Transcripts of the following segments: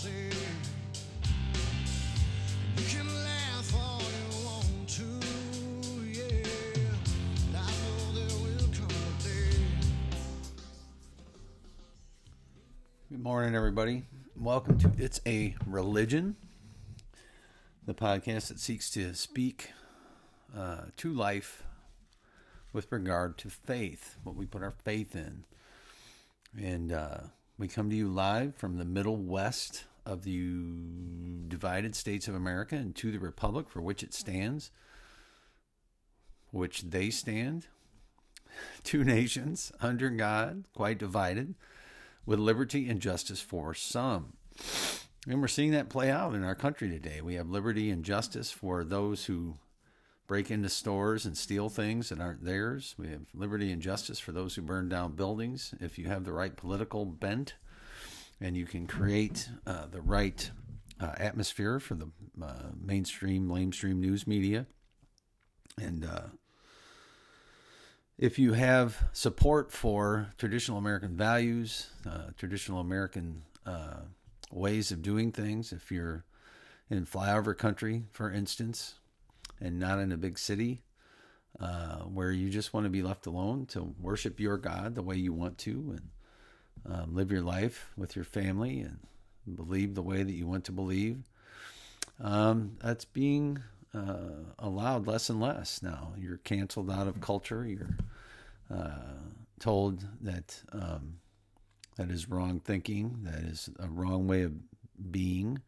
Good morning, everybody. Welcome to It's a Religion, the podcast that seeks to speak uh, to life with regard to faith, what we put our faith in. And, uh, we come to you live from the middle west of the divided states of America and to the republic for which it stands, which they stand. Two nations under God, quite divided with liberty and justice for some. And we're seeing that play out in our country today. We have liberty and justice for those who break into stores and steal things that aren't theirs. We have liberty and justice for those who burn down buildings. If you have the right political bent and you can create uh, the right uh, atmosphere for the uh, mainstream, lamestream news media, and uh, if you have support for traditional American values, uh, traditional American uh, ways of doing things, if you're in flyover country, for instance, and not in a big city uh, where you just want to be left alone to worship your God the way you want to and um, live your life with your family and believe the way that you want to believe, um, that's being uh, allowed less and less now. You're canceled out of culture. You're uh, told that um, that is wrong thinking. That is a wrong way of being.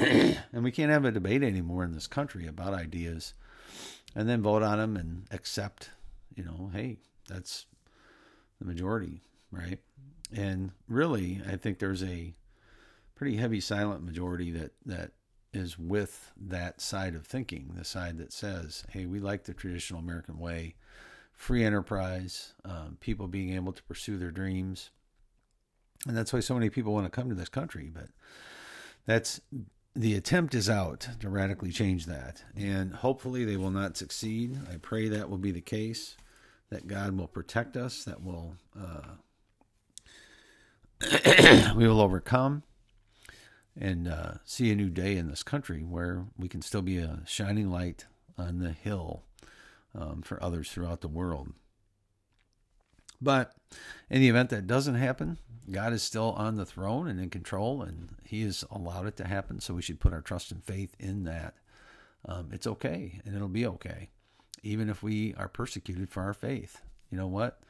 and we can't have a debate anymore in this country about ideas and then vote on them and accept, you know, hey, that's the majority, right? And really, I think there's a pretty heavy silent majority that that is with that side of thinking, the side that says, hey, we like the traditional American way, free enterprise, um, people being able to pursue their dreams. And that's why so many people want to come to this country. But that's the attempt is out to radically change that. And hopefully they will not succeed. I pray that will be the case, that God will protect us, that will. Uh, we will overcome and uh, see a new day in this country where we can still be a shining light on the hill um, for others throughout the world. But in the event that doesn't happen, God is still on the throne and in control, and He has allowed it to happen. So we should put our trust and faith in that. Um, it's okay, and it'll be okay, even if we are persecuted for our faith. You know what?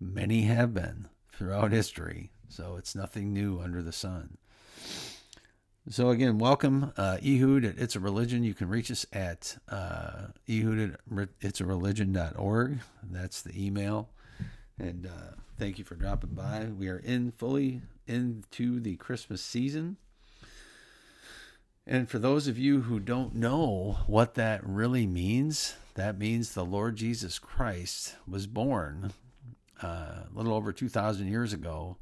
Many have been throughout history, so it's nothing new under the sun. So again, welcome uh, Ehud at It's a Religion. You can reach us at uh, Ehud at It's a Religion.org. That's the email. And uh, thank you for dropping by. We are in fully into the Christmas season. And for those of you who don't know what that really means, that means the Lord Jesus Christ was born uh, a little over 2,000 years ago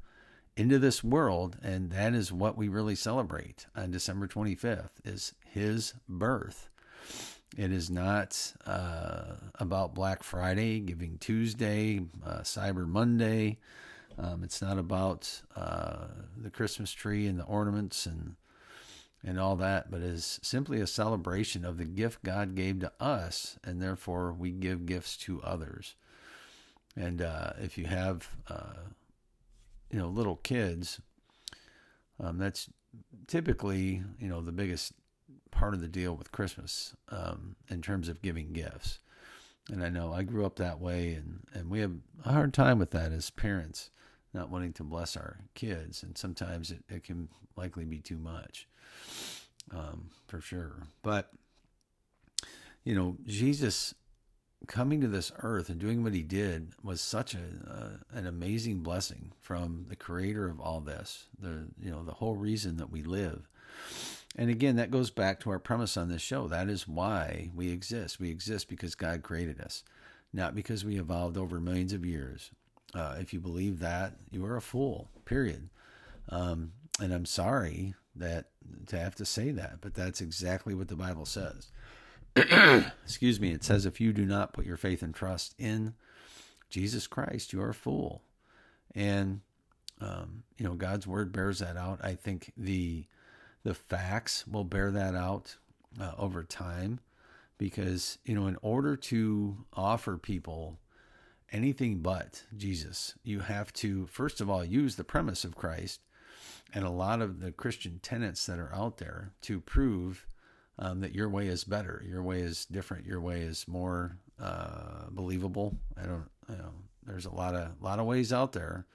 into this world and that is what we really celebrate on december 25th is his birth it is not uh, about black friday giving tuesday uh, cyber monday. Um, it's not about uh, the christmas tree and the ornaments and and all that but is simply a celebration of the gift god gave to us and therefore we give gifts to others. And uh, if you have uh, you know little kids um, that's typically you know the biggest part of the deal with christmas um, in terms of giving gifts. And i know i grew up that way and, and we have a hard time with that as parents not wanting to bless our kids and sometimes it, it can likely be too much um, for sure. But you know jesus coming to this earth and doing what he did was such a uh, an amazing blessing from the creator of all this the you know the whole reason that we live and again that goes back to our premise on this show. That is why we exist. We exist because god created us not because we evolved over millions of years. Uh, if you believe that you are a fool period. Um, and i'm sorry that to have to say that but that's exactly what the bible says. Excuse me, it says, if you do not put your faith and trust in Jesus Christ, you are a fool. And, um, you know, God's word bears that out. I think the, the facts will bear that out uh, over time because, you know, in order to offer people anything but Jesus, you have to, first of all, use the premise of Christ and a lot of the Christian tenets that are out there to prove um, that your way is better, your way is different, your way is more uh, believable. I don't, you know, there's a lot of lot of ways out there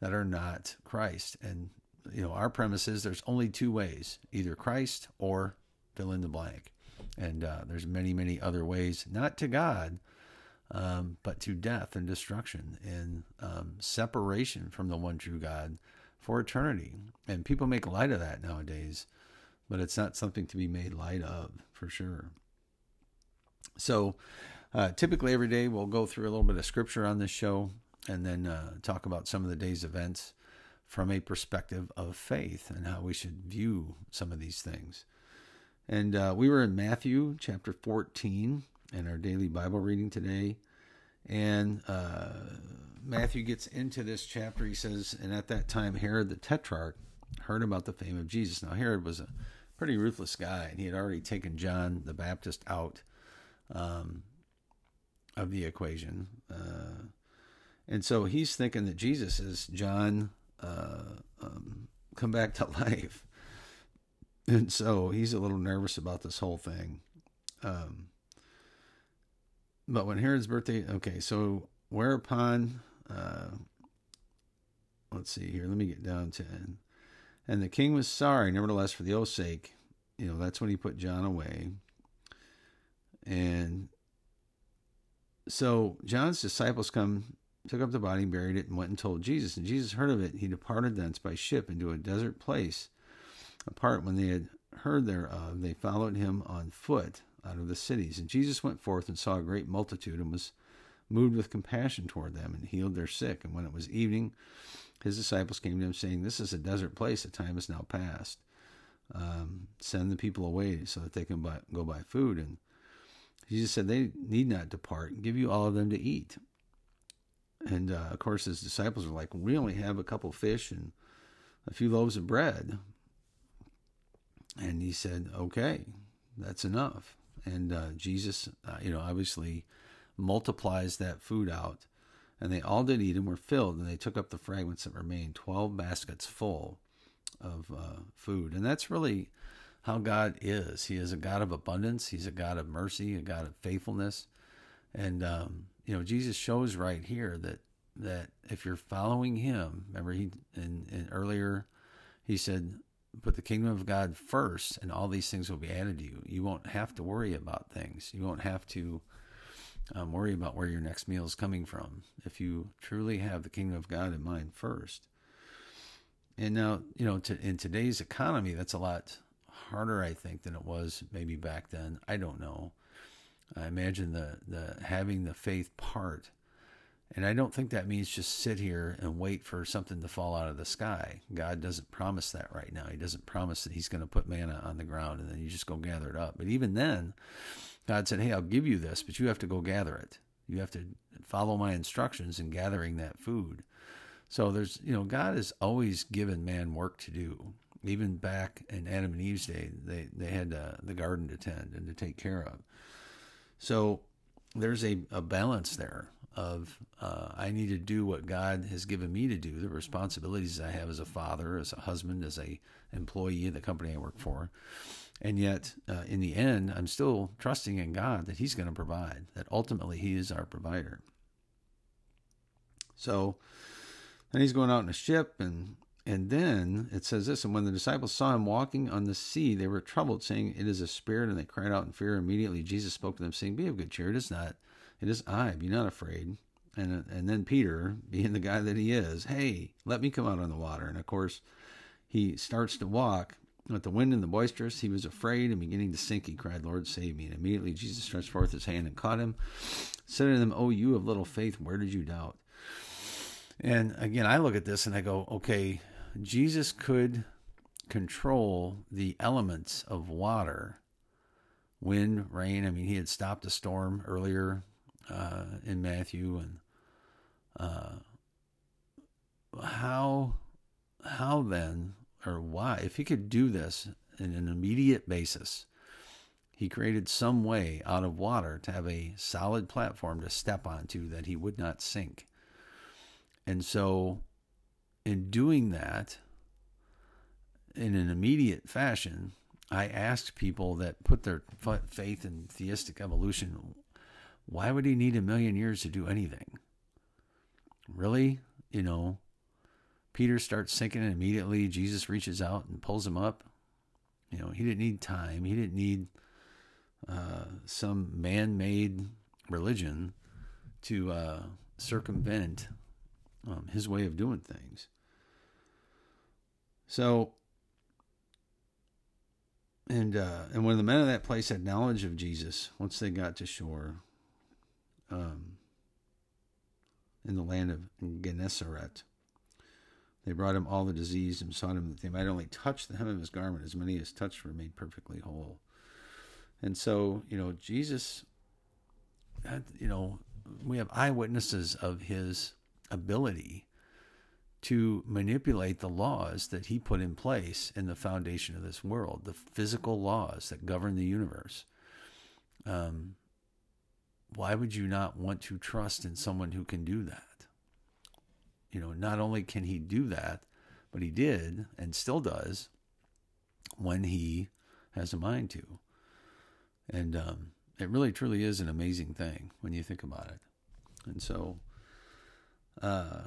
that are not Christ, and you know, our premise is there's only two ways: either Christ or fill in the blank. And uh, there's many, many other ways, not to God, um, but to death and destruction and um, separation from the one true God for eternity. And people make light of that nowadays, but it's not something to be made light of for sure. So, uh, typically every day we'll go through a little bit of scripture on this show and then uh, talk about some of the day's events from a perspective of faith and how we should view some of these things. And uh, we were in Matthew chapter 14 in our daily Bible reading today. And uh, Matthew gets into this chapter. He says, And at that time, Herod the Tetrarch heard about the fame of Jesus. Now, Herod was a pretty ruthless guy, and he had already taken John the Baptist out um, of the equation. Uh, and so he's thinking that Jesus is John uh, um, come back to life. And so he's a little nervous about this whole thing. Um, but when Herod's birthday, okay, so whereupon, uh, let's see here, let me get down to, and the king was sorry, nevertheless, for the oath's sake. You know, that's when he put John away. And so John's disciples come, took up the body, buried it, and went and told Jesus. And Jesus heard of it. He departed thence by ship into a desert place apart when they had heard thereof, they followed him on foot out of the cities. And Jesus went forth and saw a great multitude and was moved with compassion toward them and healed their sick. And when it was evening, his disciples came to him, saying, This is a desert place, the time is now past. Um, send the people away so that they can buy, go buy food. And Jesus said, They need not depart. Give you all of them to eat. And uh, of course, his disciples were like, We only have a couple fish and a few loaves of bread. And he said, okay, that's enough. And uh, Jesus, uh, you know, obviously multiplies that food out. And they all did eat and were filled, and they took up the fragments that remained, 12 baskets full of uh, food. And that's really how God is. He is a God of abundance, He's a God of mercy, a God of faithfulness. And, um, you know, Jesus shows right here that that if you're following him, remember he in, in earlier he said, put the kingdom of God first, and all these things will be added to you. You won't have to worry about things. You won't have to um, worry about where your next meal is coming from if you truly have the kingdom of God in mind first. And now, you know, to, in today's economy, that's a lot harder, I think, than it was maybe back then. I don't know. I imagine the the having the faith part and I don't think that means just sit here and wait for something to fall out of the sky. God doesn't promise that right now. He doesn't promise that He's going to put manna on the ground and then you just go gather it up. But even then, God said, Hey, I'll give you this, but you have to go gather it. You have to follow my instructions in gathering that food. So there's, you know, God has always given man work to do. Even back in Adam and Eve's day, they, they had uh, the garden to tend and to take care of. So there's a, a balance there of uh, I need to do what God has given me to do, the responsibilities I have as a father, as a husband, as a employee of the company I work for, and yet uh, in the end, I'm still trusting in God that He's going to provide. That ultimately He is our provider. So, then He's going out in a ship, and and then it says this: and when the disciples saw Him walking on the sea, they were troubled, saying, "It is a spirit," and they cried out in fear. Immediately, Jesus spoke to them, saying, "Be of good cheer; it is not." It is I, be not afraid. And, and then Peter, being the guy that he is, hey, let me come out on the water. And of course, he starts to walk. With the wind and the boisterous, he was afraid and beginning to sink. He cried, Lord, save me. And immediately Jesus stretched forth his hand and caught him, said to them, Oh, you of little faith, where did you doubt? And again, I look at this and I go, okay, Jesus could control the elements of water wind, rain. I mean, he had stopped a storm earlier uh, in Matthew, and uh, how how then or why if he could do this in an immediate basis he created some way out of water to have a solid platform to step onto that he would not sink and so in doing that in an immediate fashion, I asked people that put their faith in theistic evolution, why would he need a million years to do anything? Really? You know, Peter starts sinking and immediately Jesus reaches out and pulls him up. You know, he didn't need time. He didn't need uh, some man made religion to uh, circumvent um, his way of doing things. So, and uh, and when the men of that place had knowledge of Jesus, once they got to shore, um, in the land of Gennesaret, they brought him all the disease and sought him that they might only touch the hem of his garment. As many as touched were made perfectly whole. And so, you know, Jesus, had, you know, we have eyewitnesses of his ability to manipulate the laws that he put in place in the foundation of this world, the physical laws that govern the universe. Um, why would you not want to trust in someone who can do that? You know, not only can he do that, but he did and still does when he has a mind to. And um, it really truly is an amazing thing when you think about it. And so uh,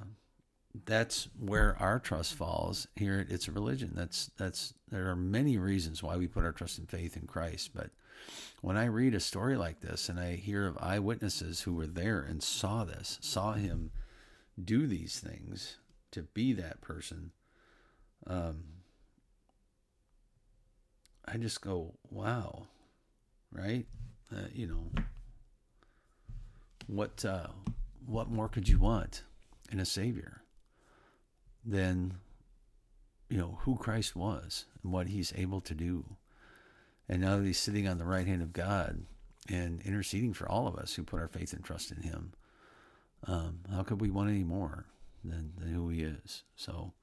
that's where our trust falls here It's a Religion. That's that's there are many reasons why we put our trust and faith in Christ, but when I read a story like this and I hear of eyewitnesses who were there and saw this, saw him do these things to be that person, um, I just go, wow, right? Uh, you know, what uh, what more could you want in a savior than you know who Christ was and what He's able to do? And now that He's sitting on the right hand of God and interceding for all of us who put our faith and trust in Him, um, how could we want any more than, than who He is? So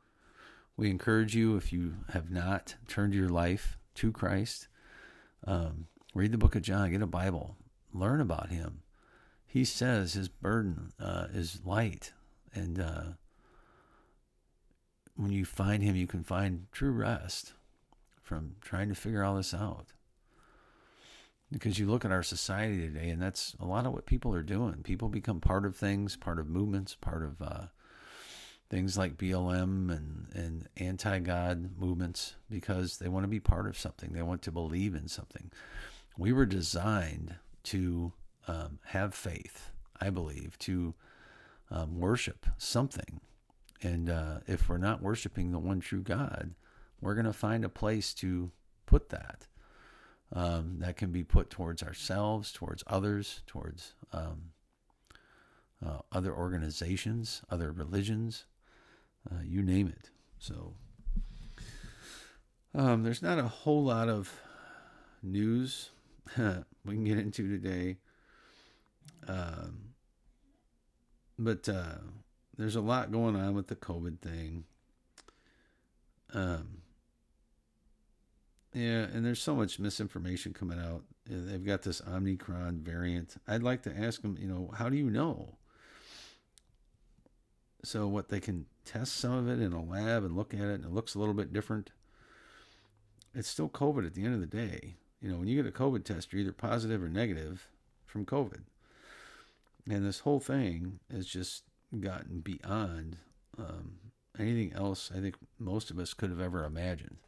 we encourage you if you have not turned your life to Christ. Um, Read the book of John, get a Bible, learn about him. He says his burden uh, is light. And uh, when you find him, you can find true rest from trying to figure all this out. Because you look at our society today, and that's a lot of what people are doing. People become part of things, part of movements, part of uh, things like BLM and, and anti God movements because they want to be part of something. They want to believe in something we were designed to um, have faith, I believe, to um, worship something. And uh, if we're not worshiping the one true God, we're going to find a place to put that. Um, that can be put towards ourselves, towards others, towards um, uh, other organizations, other religions, uh, you name it. So um, there's not a whole lot of news we can get into today. Um, but uh, there's a lot going on with the COVID thing. Um, yeah, and there's so much misinformation coming out. They've got this Omicron variant. I'd like to ask them, you know, how do you know? So, what they can test some of it in a lab and look at it, and it looks a little bit different. It's still COVID at the end of the day. You know, when you get a COVID test, you're either positive or negative from COVID. And this whole thing is just gotten beyond um, anything else I think most of us could have ever imagined.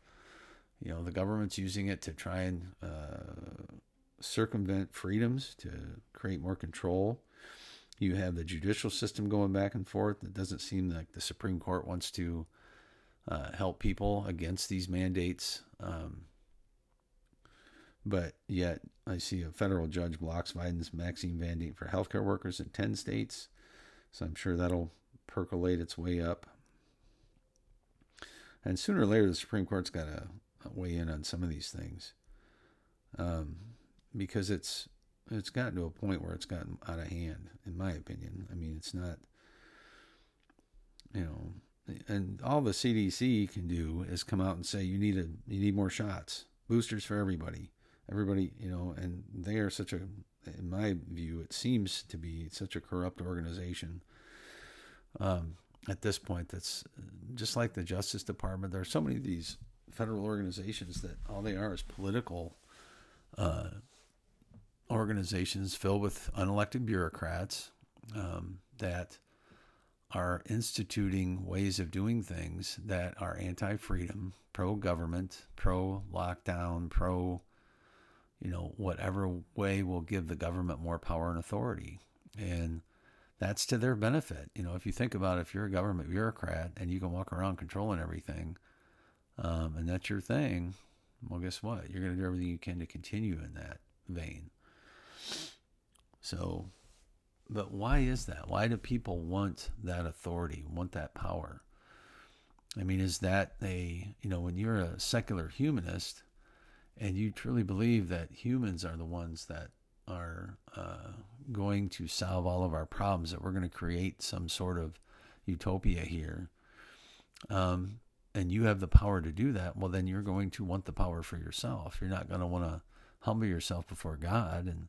You know, the government's using it to try and uh, circumvent freedoms, to create more control. You have the judicial system going back and forth. It doesn't seem like the Supreme Court wants to uh, help people against these mandates. Um, but yet, I see a federal judge blocks Biden's vaccine mandate for healthcare workers in 10 states. So I'm sure that'll percolate its way up. And sooner or later, the Supreme Court's got to weigh in on some of these things. Um, because it's it's gotten to a point where it's gotten out of hand, in my opinion. I mean, it's not, you know, and all the CDC can do is come out and say you need a you need more shots, boosters for everybody everybody, you know, and they are such a, in my view, it seems to be such a corrupt organization. Um, at this point, that's just like the Justice Department. There are so many of these federal organizations that all they are is political uh, organizations filled with unelected bureaucrats um, that are instituting ways of doing things that are anti-freedom, pro-government, pro-lockdown, pro, you know, whatever way will give the government more power and authority, and that's to their benefit. You know, if you think about it, if you're a government bureaucrat and you can walk around controlling everything, um, and that's your thing, well, guess what? You're going to do everything you can to continue in that vein. So, but why is that? Why do people want that authority, want that power? I mean, is that a, you know, when you're a secular humanist and you truly believe that humans are the ones that are uh, going to solve all of our problems, that we're going to create some sort of utopia here, um, and you have the power to do that, well, then you're going to want the power for yourself. You're not going to want to humble yourself before God and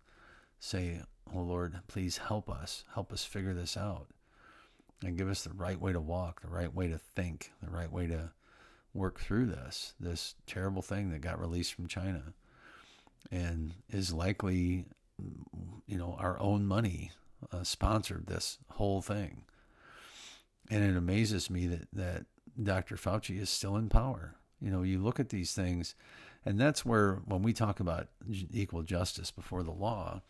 say, Oh Lord, please help us. Help us figure this out and give us the right way to walk, the right way to think, the right way to work through this, this terrible thing that got released from China and is likely, you know, our own money uh, sponsored this whole thing. And it amazes me that, that Dr. Fauci is still in power. You know, you look at these things, and that's where, when we talk about equal justice before the law,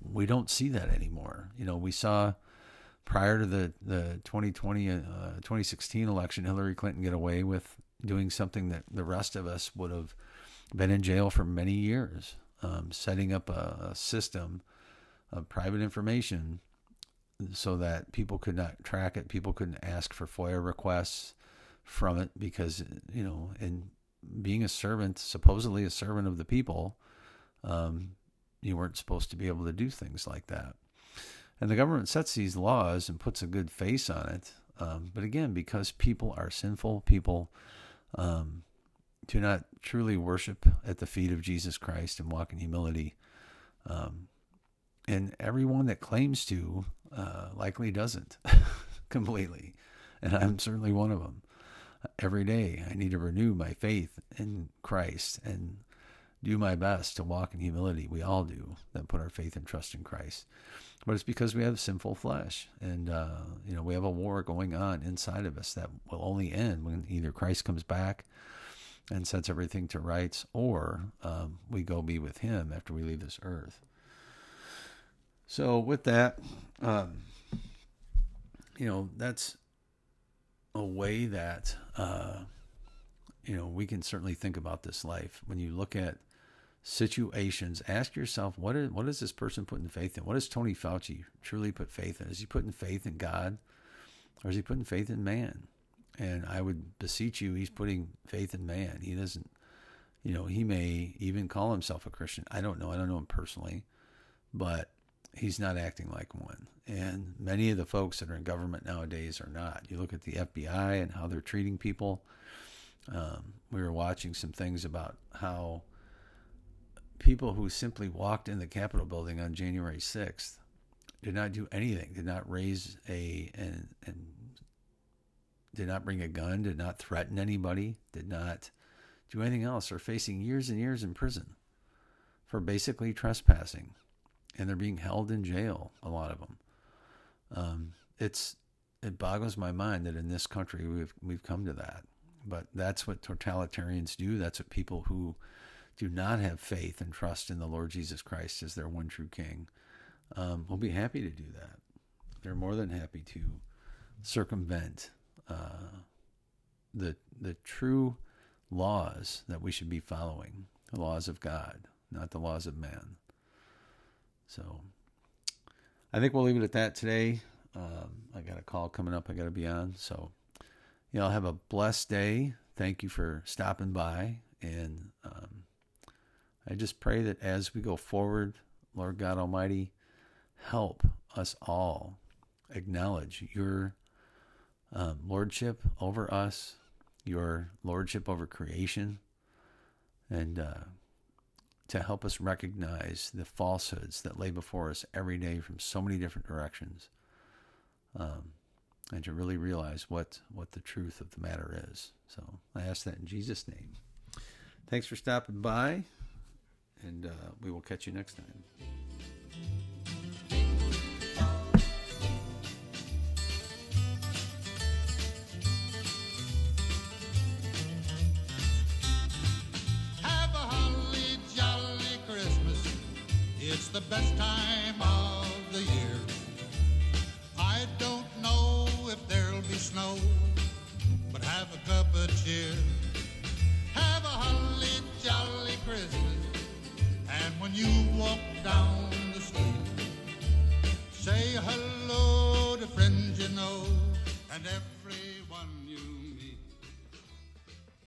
we don't see that anymore. You know, we saw prior to the, the 2020, uh, 2016 election, Hillary Clinton get away with doing something that the rest of us would have been in jail for many years, um, setting up a, a system of private information so that people could not track it. People couldn't ask for FOIA requests from it because, you know, and being a servant, supposedly a servant of the people, um, you weren't supposed to be able to do things like that. And the government sets these laws and puts a good face on it. Um, but again, because people are sinful, people um, do not truly worship at the feet of Jesus Christ and walk in humility. Um, and everyone that claims to uh, likely doesn't completely. And I'm certainly one of them. Every day, I need to renew my faith in Christ and do my best to walk in humility. We all do that put our faith and trust in Christ. But it's because we have sinful flesh, and uh, you know we have a war going on inside of us that will only end when either Christ comes back and sets everything to rights, or um, we go be with Him after we leave this earth. So with that, um, you know that's a way that uh, you know we can certainly think about this life when you look at situations, ask yourself what is what is this person putting faith in? What does Tony Fauci truly put faith in? Is he putting faith in God, or is he putting faith in man? And I would beseech you, he's putting faith in man. He doesn't, you know, he may even call himself a Christian. I don't know. I don't know him personally, but he's not acting like one. And many of the folks that are in government nowadays are not. You look at the FBI and how they're treating people. Um, we were watching some things about how people who simply walked in the Capitol building on January 6th did not do anything, did not raise a and and did not bring a gun, did not threaten anybody, did not do anything else, are facing years and years in prison for basically trespassing, and they're being held in jail. A lot of them. Um, it's it boggles my mind that in this country we've we've come to that, but that's what totalitarians do. That's what people who do not have faith and trust in the Lord Jesus Christ as their one true King, um, will be happy to do that. They're more than happy to circumvent uh, the the true laws that we should be following, the laws of God, not the laws of man. So, I think we'll leave it at that today. Um, I got a call coming up. I got to be on. So, y'all have a blessed day. Thank you for stopping by and. Um, I just pray that as we go forward, Lord God Almighty, help us all acknowledge your um, lordship over us, your lordship over creation, and uh, to help us recognize the falsehoods that lay before us every day from so many different directions. Um, and to really realize what, what the truth of the matter is. So I ask that in Jesus' name. Thanks for stopping by, and uh, we will catch you next time. Have a holly jolly Christmas. It's the best time of the year. I don't know if there'll be snow, but have a cup of cheer. Have a holly jolly Christmas. When you walk down the street, say hello to friends you know. And if